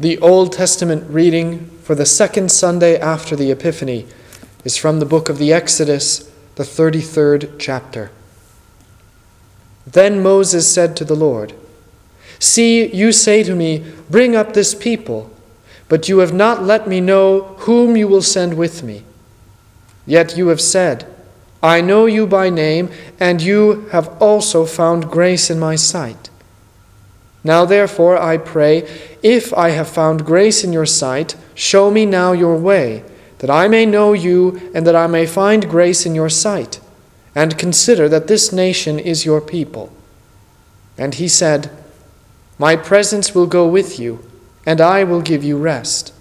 The Old Testament reading for the second Sunday after the Epiphany is from the book of the Exodus, the 33rd chapter. Then Moses said to the Lord, See, you say to me, Bring up this people, but you have not let me know whom you will send with me. Yet you have said, I know you by name, and you have also found grace in my sight. Now, therefore, I pray, if I have found grace in your sight, show me now your way, that I may know you, and that I may find grace in your sight, and consider that this nation is your people. And he said, My presence will go with you, and I will give you rest.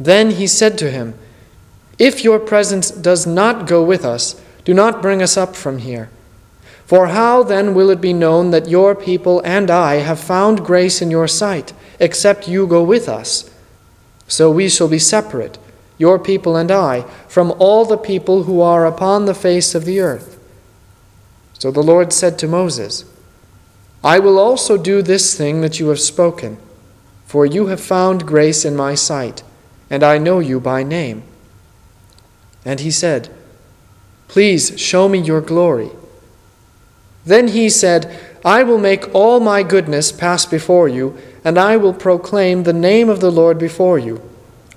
Then he said to him, If your presence does not go with us, do not bring us up from here. For how then will it be known that your people and I have found grace in your sight, except you go with us? So we shall be separate, your people and I, from all the people who are upon the face of the earth. So the Lord said to Moses, I will also do this thing that you have spoken, for you have found grace in my sight, and I know you by name. And he said, Please show me your glory. Then he said, I will make all my goodness pass before you, and I will proclaim the name of the Lord before you.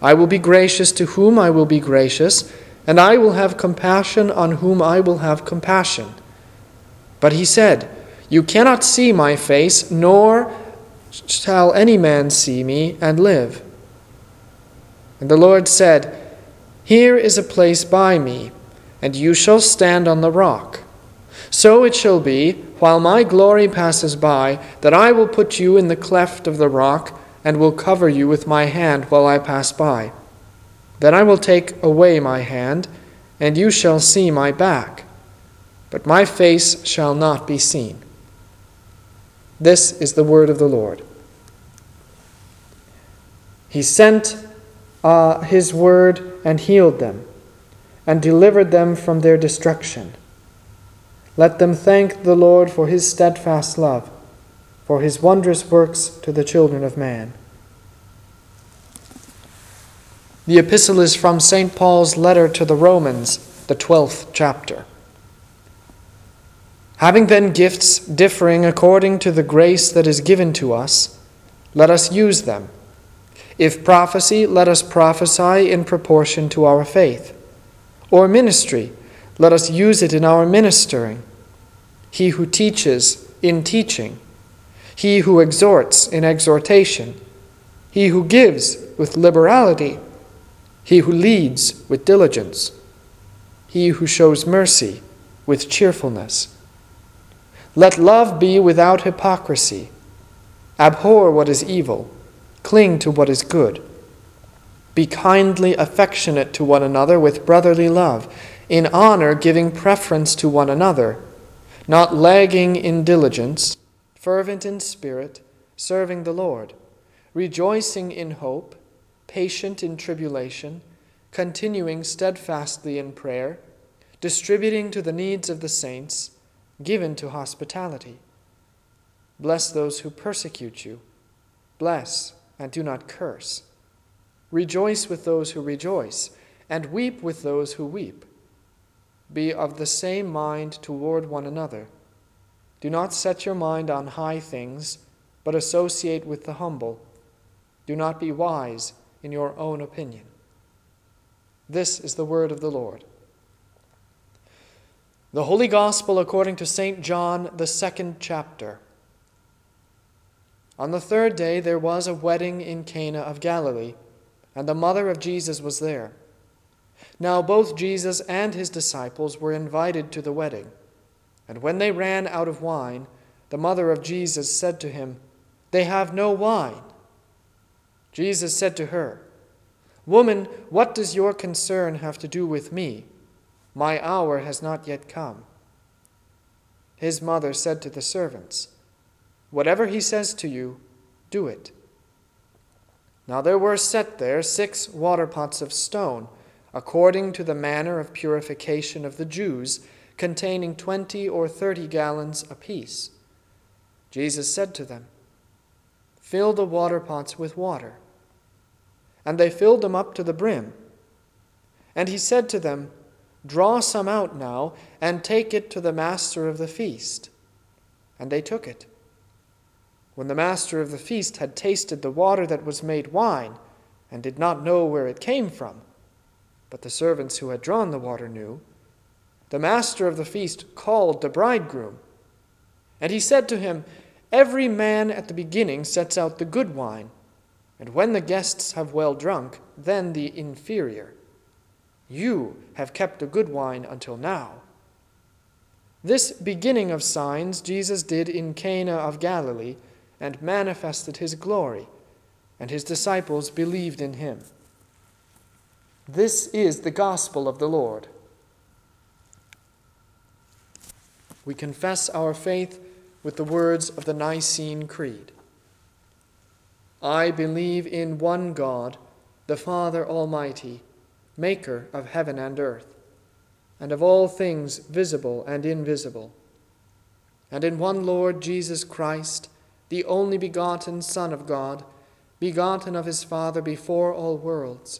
I will be gracious to whom I will be gracious, and I will have compassion on whom I will have compassion. But he said, You cannot see my face, nor shall any man see me and live. And the Lord said, Here is a place by me, and you shall stand on the rock. So it shall be, while my glory passes by, that I will put you in the cleft of the rock, and will cover you with my hand while I pass by. Then I will take away my hand, and you shall see my back, but my face shall not be seen. This is the word of the Lord. He sent uh, his word and healed them, and delivered them from their destruction. Let them thank the Lord for his steadfast love, for his wondrous works to the children of man. The epistle is from St. Paul's letter to the Romans, the 12th chapter. Having then gifts differing according to the grace that is given to us, let us use them. If prophecy, let us prophesy in proportion to our faith. Or ministry, let us use it in our ministering. He who teaches in teaching, he who exhorts in exhortation, he who gives with liberality, he who leads with diligence, he who shows mercy with cheerfulness. Let love be without hypocrisy. Abhor what is evil, cling to what is good. Be kindly affectionate to one another with brotherly love in honor giving preference to one another, not lagging in diligence, fervent in spirit, serving the Lord, rejoicing in hope, patient in tribulation, continuing steadfastly in prayer, distributing to the needs of the saints, given to hospitality. Bless those who persecute you. Bless and do not curse. Rejoice with those who rejoice, and weep with those who weep. Be of the same mind toward one another. Do not set your mind on high things, but associate with the humble. Do not be wise in your own opinion. This is the word of the Lord. The Holy Gospel according to St. John, the second chapter. On the third day there was a wedding in Cana of Galilee, and the mother of Jesus was there. Now both Jesus and his disciples were invited to the wedding. And when they ran out of wine, the mother of Jesus said to him, They have no wine. Jesus said to her, Woman, what does your concern have to do with me? My hour has not yet come. His mother said to the servants, Whatever he says to you, do it. Now there were set there six water pots of stone according to the manner of purification of the Jews, containing twenty or thirty gallons apiece. Jesus said to them, Fill the water pots with water. And they filled them up to the brim. And he said to them, Draw some out now, and take it to the master of the feast. And they took it. When the master of the feast had tasted the water that was made wine, and did not know where it came from, but the servants who had drawn the water knew, the master of the feast called the bridegroom. And he said to him, Every man at the beginning sets out the good wine, and when the guests have well drunk, then the inferior. You have kept the good wine until now. This beginning of signs Jesus did in Cana of Galilee and manifested his glory, and his disciples believed in him. This is the gospel of the Lord. We confess our faith with the words of the Nicene Creed. I believe in one God, the Father Almighty, maker of heaven and earth, and of all things visible and invisible, and in one Lord Jesus Christ, the only begotten Son of God, begotten of his Father before all worlds,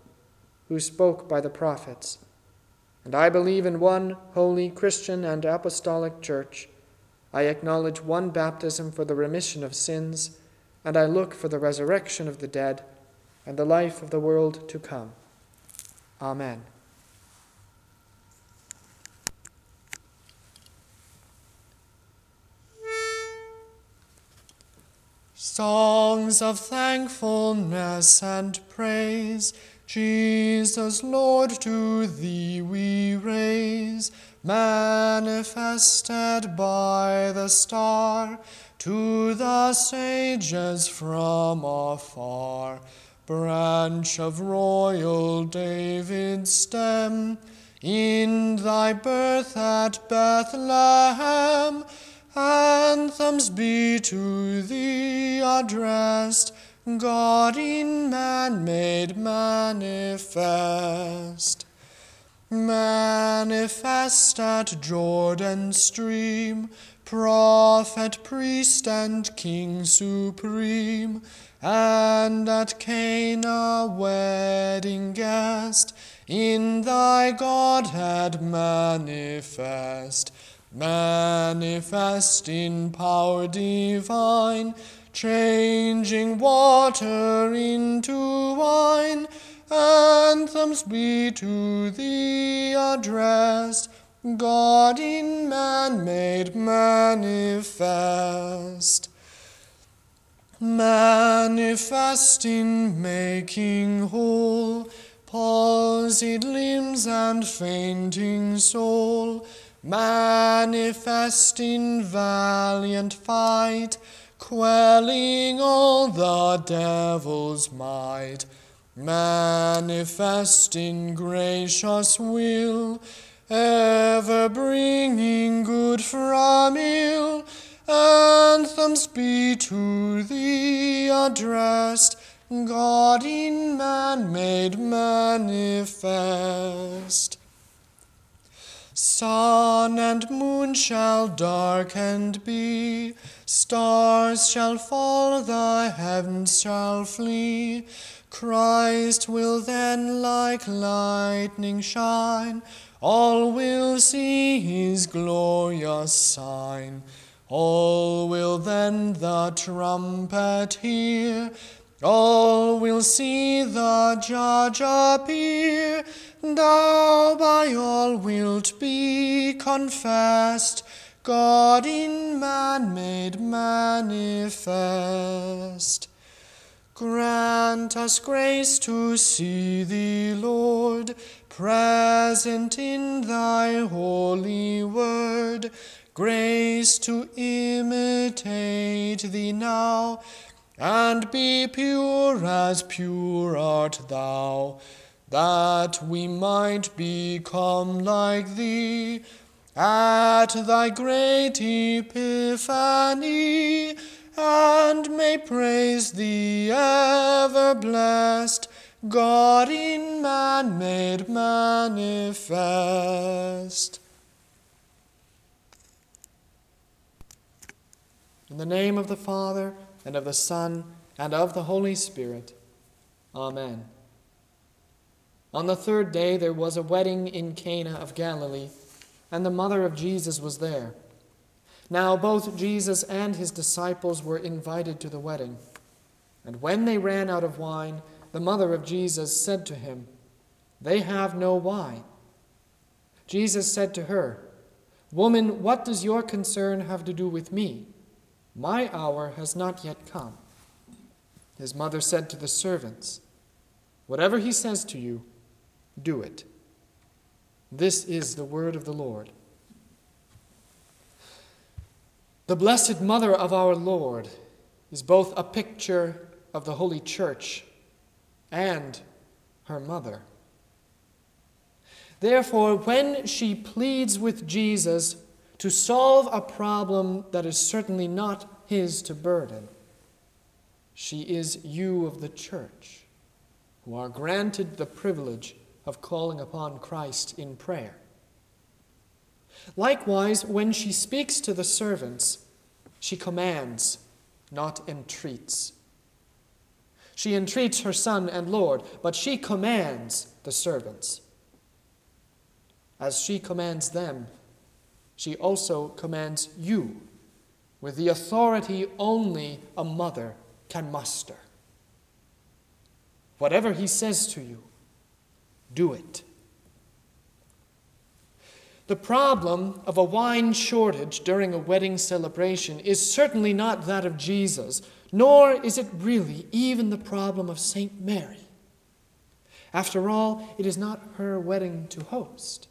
who spoke by the prophets. And I believe in one holy Christian and apostolic church I acknowledge one baptism for the remission of sins, and I look for the resurrection of the dead and the life of the world to come. Amen. Songs of thankfulness and praise, Jesus, Lord, to thee we raise manifested by the star to the sages from afar. Branch of royal David's stem, in thy birth at Bethlehem, anthems be to thee addressed, God in man made manifest. Manifest at Jordan stream, prophet, priest, and king supreme, and at Cana wedding guest, in thy Godhead manifest, manifest in power divine, changing water into wine Anthems be to thee addressed, God in man made manifest. Manifest in making whole palsied limbs and fainting soul, manifest in valiant fight, quelling all the devil's might manifest in gracious will, ever bringing good from ill. Anthems be to thee addressed, God in man made manifest. Sun and moon shall darkened be, stars shall fall, the heavens shall flee. Christ will then like lightning shine, all will see his glorious sign. All will then the trumpet hear, All will see the judge appear, thou by all wilt be confessed, God in man made manifest. Grant us grace to see thee, Lord, present in thy holy word, grace to imitate thee now, and be pure as pure art thou, that we might become like thee at thy great epiphany, and may praise thee ever blessed, God in man made manifest. In the name of the Father, and of the Son, and of the Holy Spirit. Amen. On the third day there was a wedding in Cana of Galilee, and the mother of Jesus was there. Now both Jesus and his disciples were invited to the wedding. And when they ran out of wine, the mother of Jesus said to him, They have no wine. Jesus said to her, Woman, what does your concern have to do with me? My hour has not yet come. His mother said to the servants, Whatever he says to you, do it. This is the word of the Lord. The Blessed Mother of our Lord is both a picture of the Holy Church and her mother. Therefore, when she pleads with Jesus to solve a problem that is certainly not his to burden, she is you of the church who are granted the privilege of calling upon Christ in prayer. Likewise, when she speaks to the servants, she commands, not entreats. She entreats her Son and Lord, but she commands the servants. As she commands them, she also commands you with the authority only a mother can muster. Whatever he says to you, do it. The problem of a wine shortage during a wedding celebration is certainly not that of Jesus, nor is it really even the problem of St. Mary. After all, it is not her wedding to host.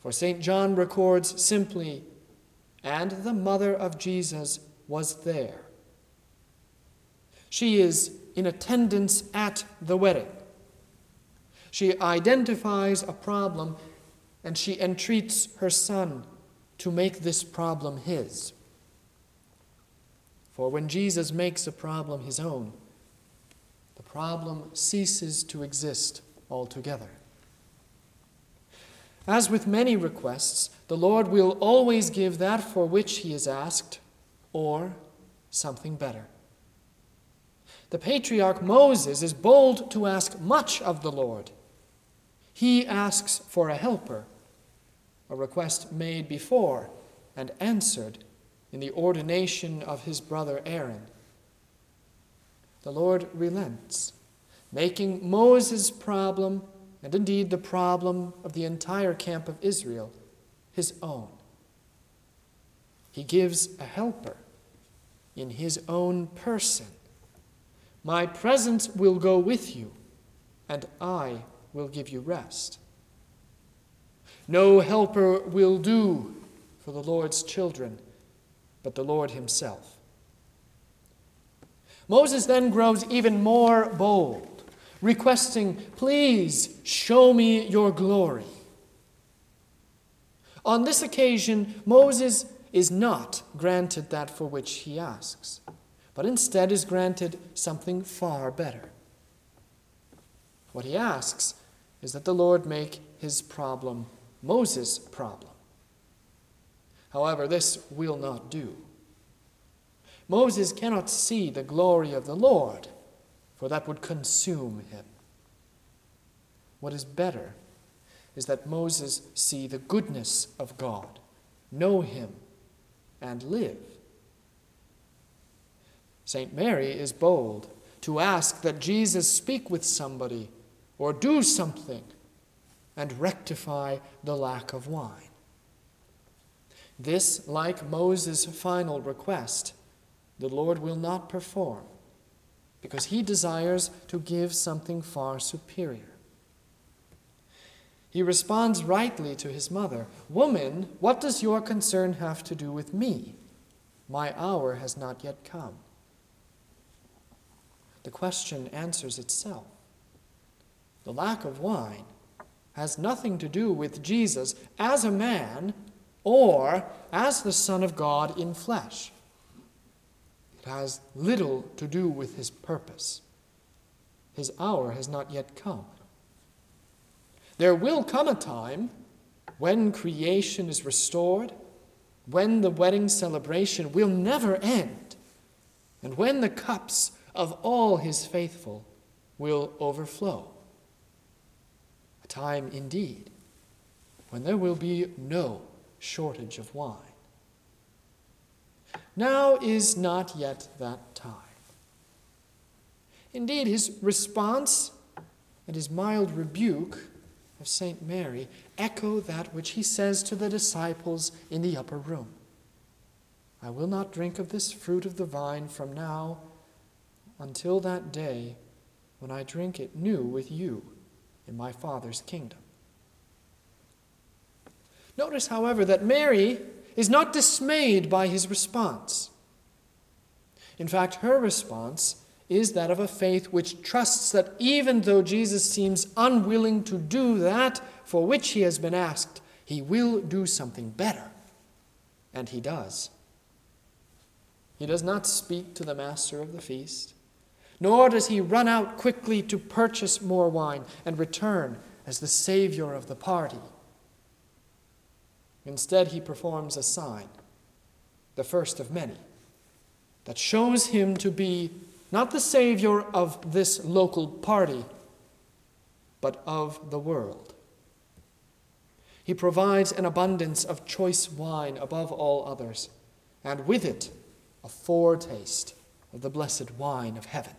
For St. John records simply, and the mother of Jesus was there. She is in attendance at the wedding. She identifies a problem and she entreats her son to make this problem his. For when Jesus makes a problem his own, the problem ceases to exist altogether. As with many requests, the Lord will always give that for which he is asked, or something better. The patriarch Moses is bold to ask much of the Lord he asks for a helper, a request made before and answered in the ordination of his brother Aaron. The Lord relents, making Moses' problem, and indeed the problem of the entire camp of Israel, his own. He gives a helper in his own person. My presence will go with you, and I will give you rest. No helper will do for the Lord's children, but the Lord Himself. Moses then grows even more bold, requesting, Please show me your glory. On this occasion, Moses is not granted that for which he asks, but instead is granted something far better. What he asks is that the Lord make his problem Moses' problem. However, this will not do. Moses cannot see the glory of the Lord, for that would consume him. What is better is that Moses see the goodness of God, know him, and live. St. Mary is bold to ask that Jesus speak with somebody or do something and rectify the lack of wine. This, like Moses' final request, the Lord will not perform because he desires to give something far superior. He responds rightly to his mother Woman, what does your concern have to do with me? My hour has not yet come. The question answers itself. The lack of wine has nothing to do with Jesus as a man or as the Son of God in flesh. It has little to do with his purpose. His hour has not yet come. There will come a time when creation is restored, when the wedding celebration will never end, and when the cups of all his faithful will overflow. A time indeed when there will be no shortage of wine. Now is not yet that time. Indeed, his response and his mild rebuke of St. Mary echo that which he says to the disciples in the upper room I will not drink of this fruit of the vine from now until that day when I drink it new with you in my Father's kingdom. Notice, however, that Mary is not dismayed by his response. In fact, her response is that of a faith which trusts that even though Jesus seems unwilling to do that for which he has been asked, he will do something better. And he does. He does not speak to the master of the feast, nor does he run out quickly to purchase more wine and return as the savior of the party. Instead, he performs a sign, the first of many, that shows him to be not the savior of this local party, but of the world. He provides an abundance of choice wine above all others, and with it, a foretaste of the blessed wine of heaven.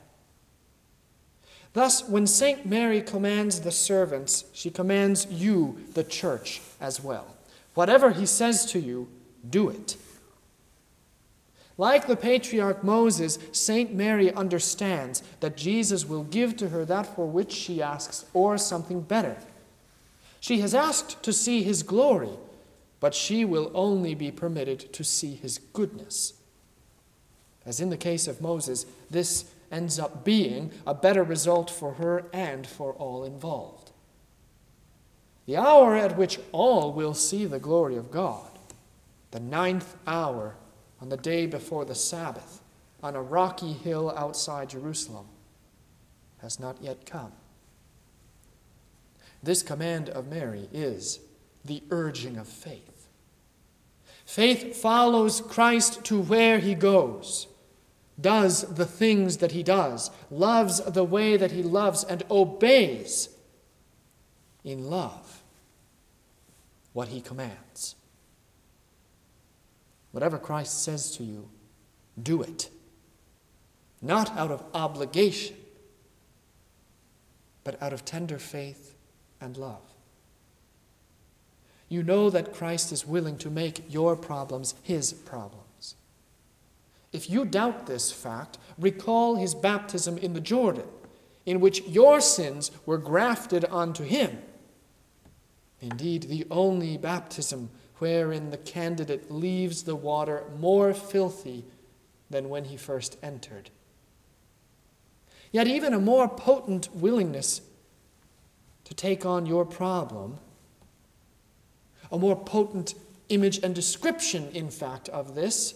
Thus, when St. Mary commands the servants, she commands you, the church, as well. Whatever he says to you, do it. Like the patriarch Moses, St. Mary understands that Jesus will give to her that for which she asks, or something better. She has asked to see his glory, but she will only be permitted to see his goodness. As in the case of Moses, this ends up being a better result for her and for all involved the hour at which all will see the glory of God, the ninth hour on the day before the Sabbath, on a rocky hill outside Jerusalem, has not yet come. This command of Mary is the urging of faith. Faith follows Christ to where he goes, does the things that he does, loves the way that he loves, and obeys in love what he commands. Whatever Christ says to you, do it. Not out of obligation, but out of tender faith and love. You know that Christ is willing to make your problems his problems. If you doubt this fact, recall his baptism in the Jordan, in which your sins were grafted onto him Indeed, the only baptism wherein the candidate leaves the water more filthy than when he first entered. Yet, even a more potent willingness to take on your problem, a more potent image and description, in fact, of this,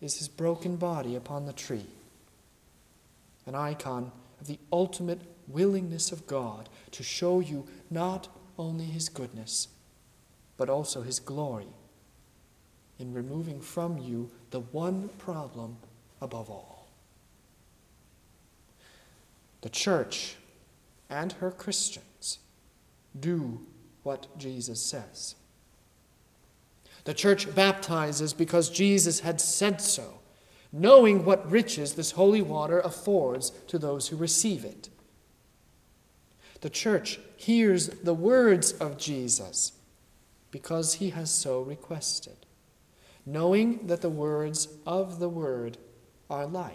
is his broken body upon the tree, an icon of the ultimate willingness of God to show you not only his goodness, but also his glory in removing from you the one problem above all. The church and her Christians do what Jesus says. The church baptizes because Jesus had said so, knowing what riches this holy water affords to those who receive it. The church hears the words of Jesus because he has so requested, knowing that the words of the word are life.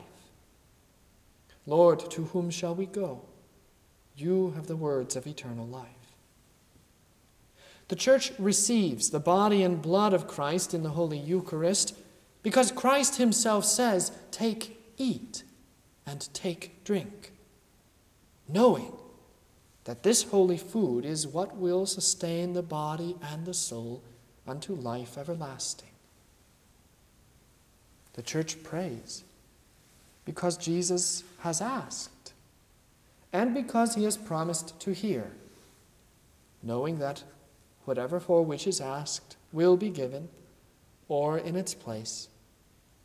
Lord, to whom shall we go? You have the words of eternal life. The church receives the body and blood of Christ in the Holy Eucharist because Christ himself says, Take, eat, and take, drink, knowing that this holy food is what will sustain the body and the soul unto life everlasting. The church prays because Jesus has asked and because he has promised to hear, knowing that whatever for which is asked will be given, or in its place,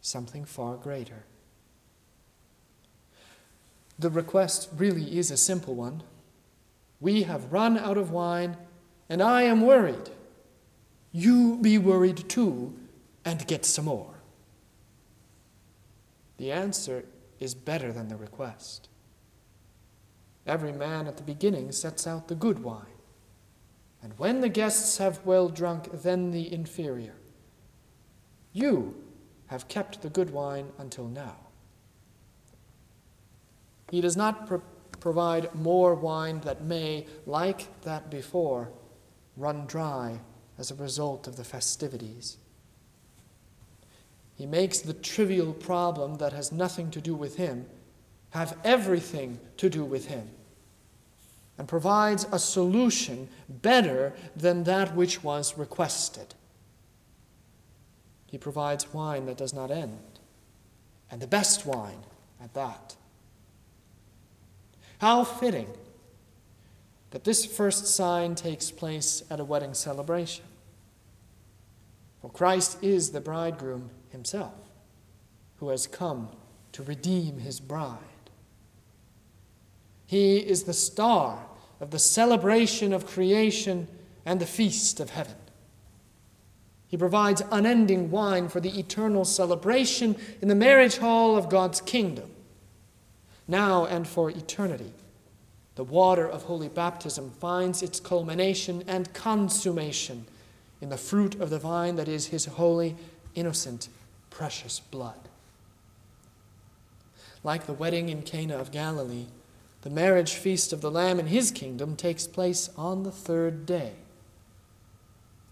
something far greater. The request really is a simple one. We have run out of wine, and I am worried. You be worried too, and get some more. The answer is better than the request. Every man at the beginning sets out the good wine, and when the guests have well drunk, then the inferior. You have kept the good wine until now. He does not provide more wine that may, like that before, run dry as a result of the festivities. He makes the trivial problem that has nothing to do with him have everything to do with him and provides a solution better than that which was requested. He provides wine that does not end, and the best wine at that. How fitting that this first sign takes place at a wedding celebration. For Christ is the bridegroom himself, who has come to redeem his bride. He is the star of the celebration of creation and the feast of heaven. He provides unending wine for the eternal celebration in the marriage hall of God's kingdom now and for eternity. The water of holy baptism finds its culmination and consummation in the fruit of the vine that is his holy, innocent, precious blood. Like the wedding in Cana of Galilee, the marriage feast of the Lamb in his kingdom takes place on the third day.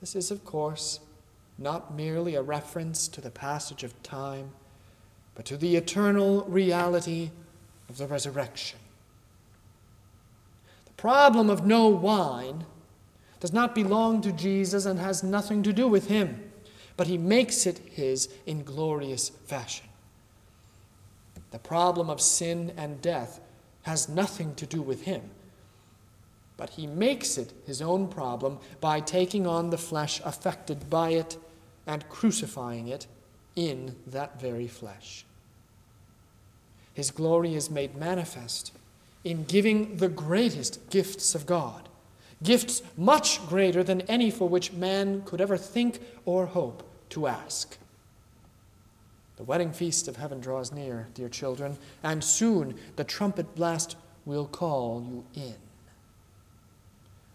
This is, of course, not merely a reference to the passage of time, but to the eternal reality of the resurrection. The problem of no wine does not belong to Jesus and has nothing to do with him, but he makes it his in glorious fashion. The problem of sin and death has nothing to do with him, but he makes it his own problem by taking on the flesh affected by it and crucifying it in that very flesh. His glory is made manifest in giving the greatest gifts of God, gifts much greater than any for which man could ever think or hope to ask. The wedding feast of heaven draws near, dear children, and soon the trumpet blast will call you in.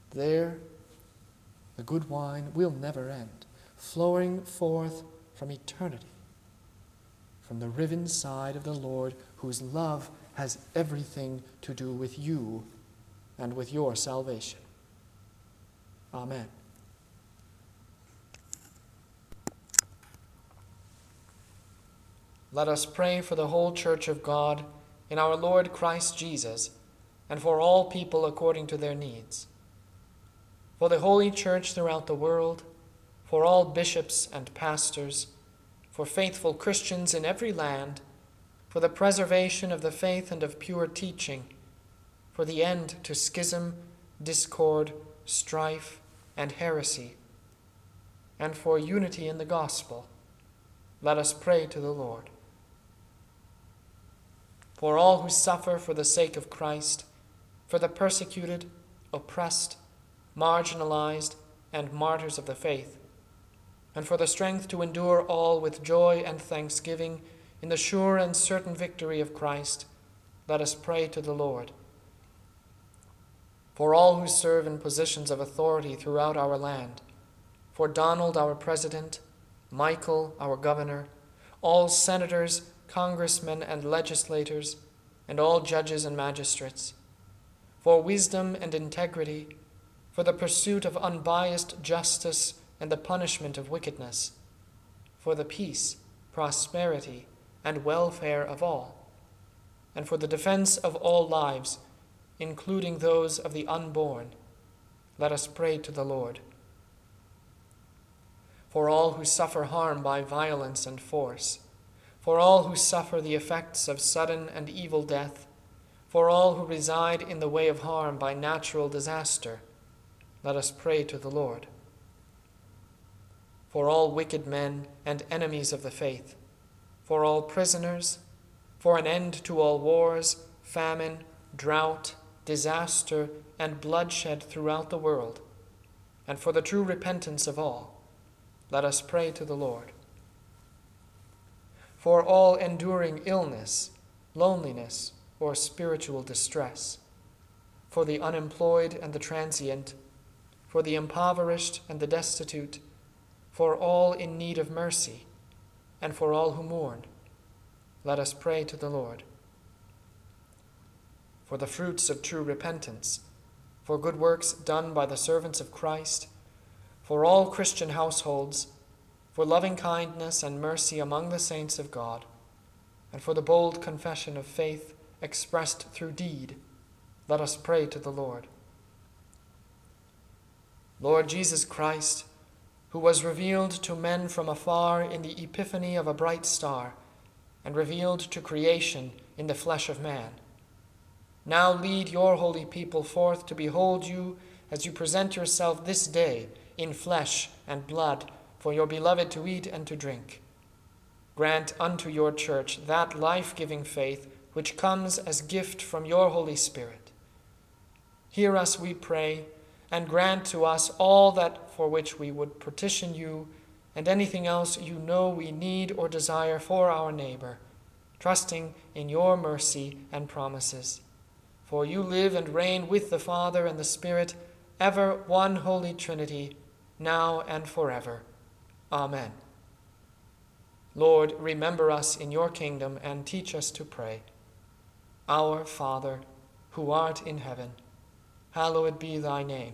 There, the good wine will never end, flowing forth from eternity, from the riven side of the Lord whose love has everything to do with you and with your salvation. Amen. Let us pray for the whole Church of God in our Lord Christ Jesus and for all people according to their needs. For the Holy Church throughout the world, for all bishops and pastors, for faithful Christians in every land for the preservation of the faith and of pure teaching, for the end to schism, discord, strife, and heresy, and for unity in the gospel, let us pray to the Lord. For all who suffer for the sake of Christ, for the persecuted, oppressed, marginalized, and martyrs of the faith, and for the strength to endure all with joy and thanksgiving in the sure and certain victory of Christ, let us pray to the Lord. For all who serve in positions of authority throughout our land, for Donald, our president, Michael, our governor, all senators, congressmen, and legislators, and all judges and magistrates, for wisdom and integrity, for the pursuit of unbiased justice and the punishment of wickedness, for the peace, prosperity, and welfare of all, and for the defense of all lives, including those of the unborn, let us pray to the Lord. For all who suffer harm by violence and force, for all who suffer the effects of sudden and evil death, for all who reside in the way of harm by natural disaster, let us pray to the Lord. For all wicked men and enemies of the faith, for all prisoners, for an end to all wars, famine, drought, disaster, and bloodshed throughout the world, and for the true repentance of all, let us pray to the Lord. For all enduring illness, loneliness, or spiritual distress, for the unemployed and the transient, for the impoverished and the destitute, for all in need of mercy and for all who mourn. Let us pray to the Lord. For the fruits of true repentance, for good works done by the servants of Christ, for all Christian households, for loving kindness and mercy among the saints of God, and for the bold confession of faith expressed through deed, let us pray to the Lord. Lord Jesus Christ, who was revealed to men from afar in the epiphany of a bright star, and revealed to creation in the flesh of man. Now lead your holy people forth to behold you as you present yourself this day in flesh and blood for your beloved to eat and to drink. Grant unto your church that life giving faith which comes as gift from your Holy Spirit. Hear us, we pray and grant to us all that for which we would petition you and anything else you know we need or desire for our neighbor, trusting in your mercy and promises. For you live and reign with the Father and the Spirit, ever one holy Trinity, now and forever. Amen. Lord, remember us in your kingdom and teach us to pray. Our Father, who art in heaven, hallowed be thy name.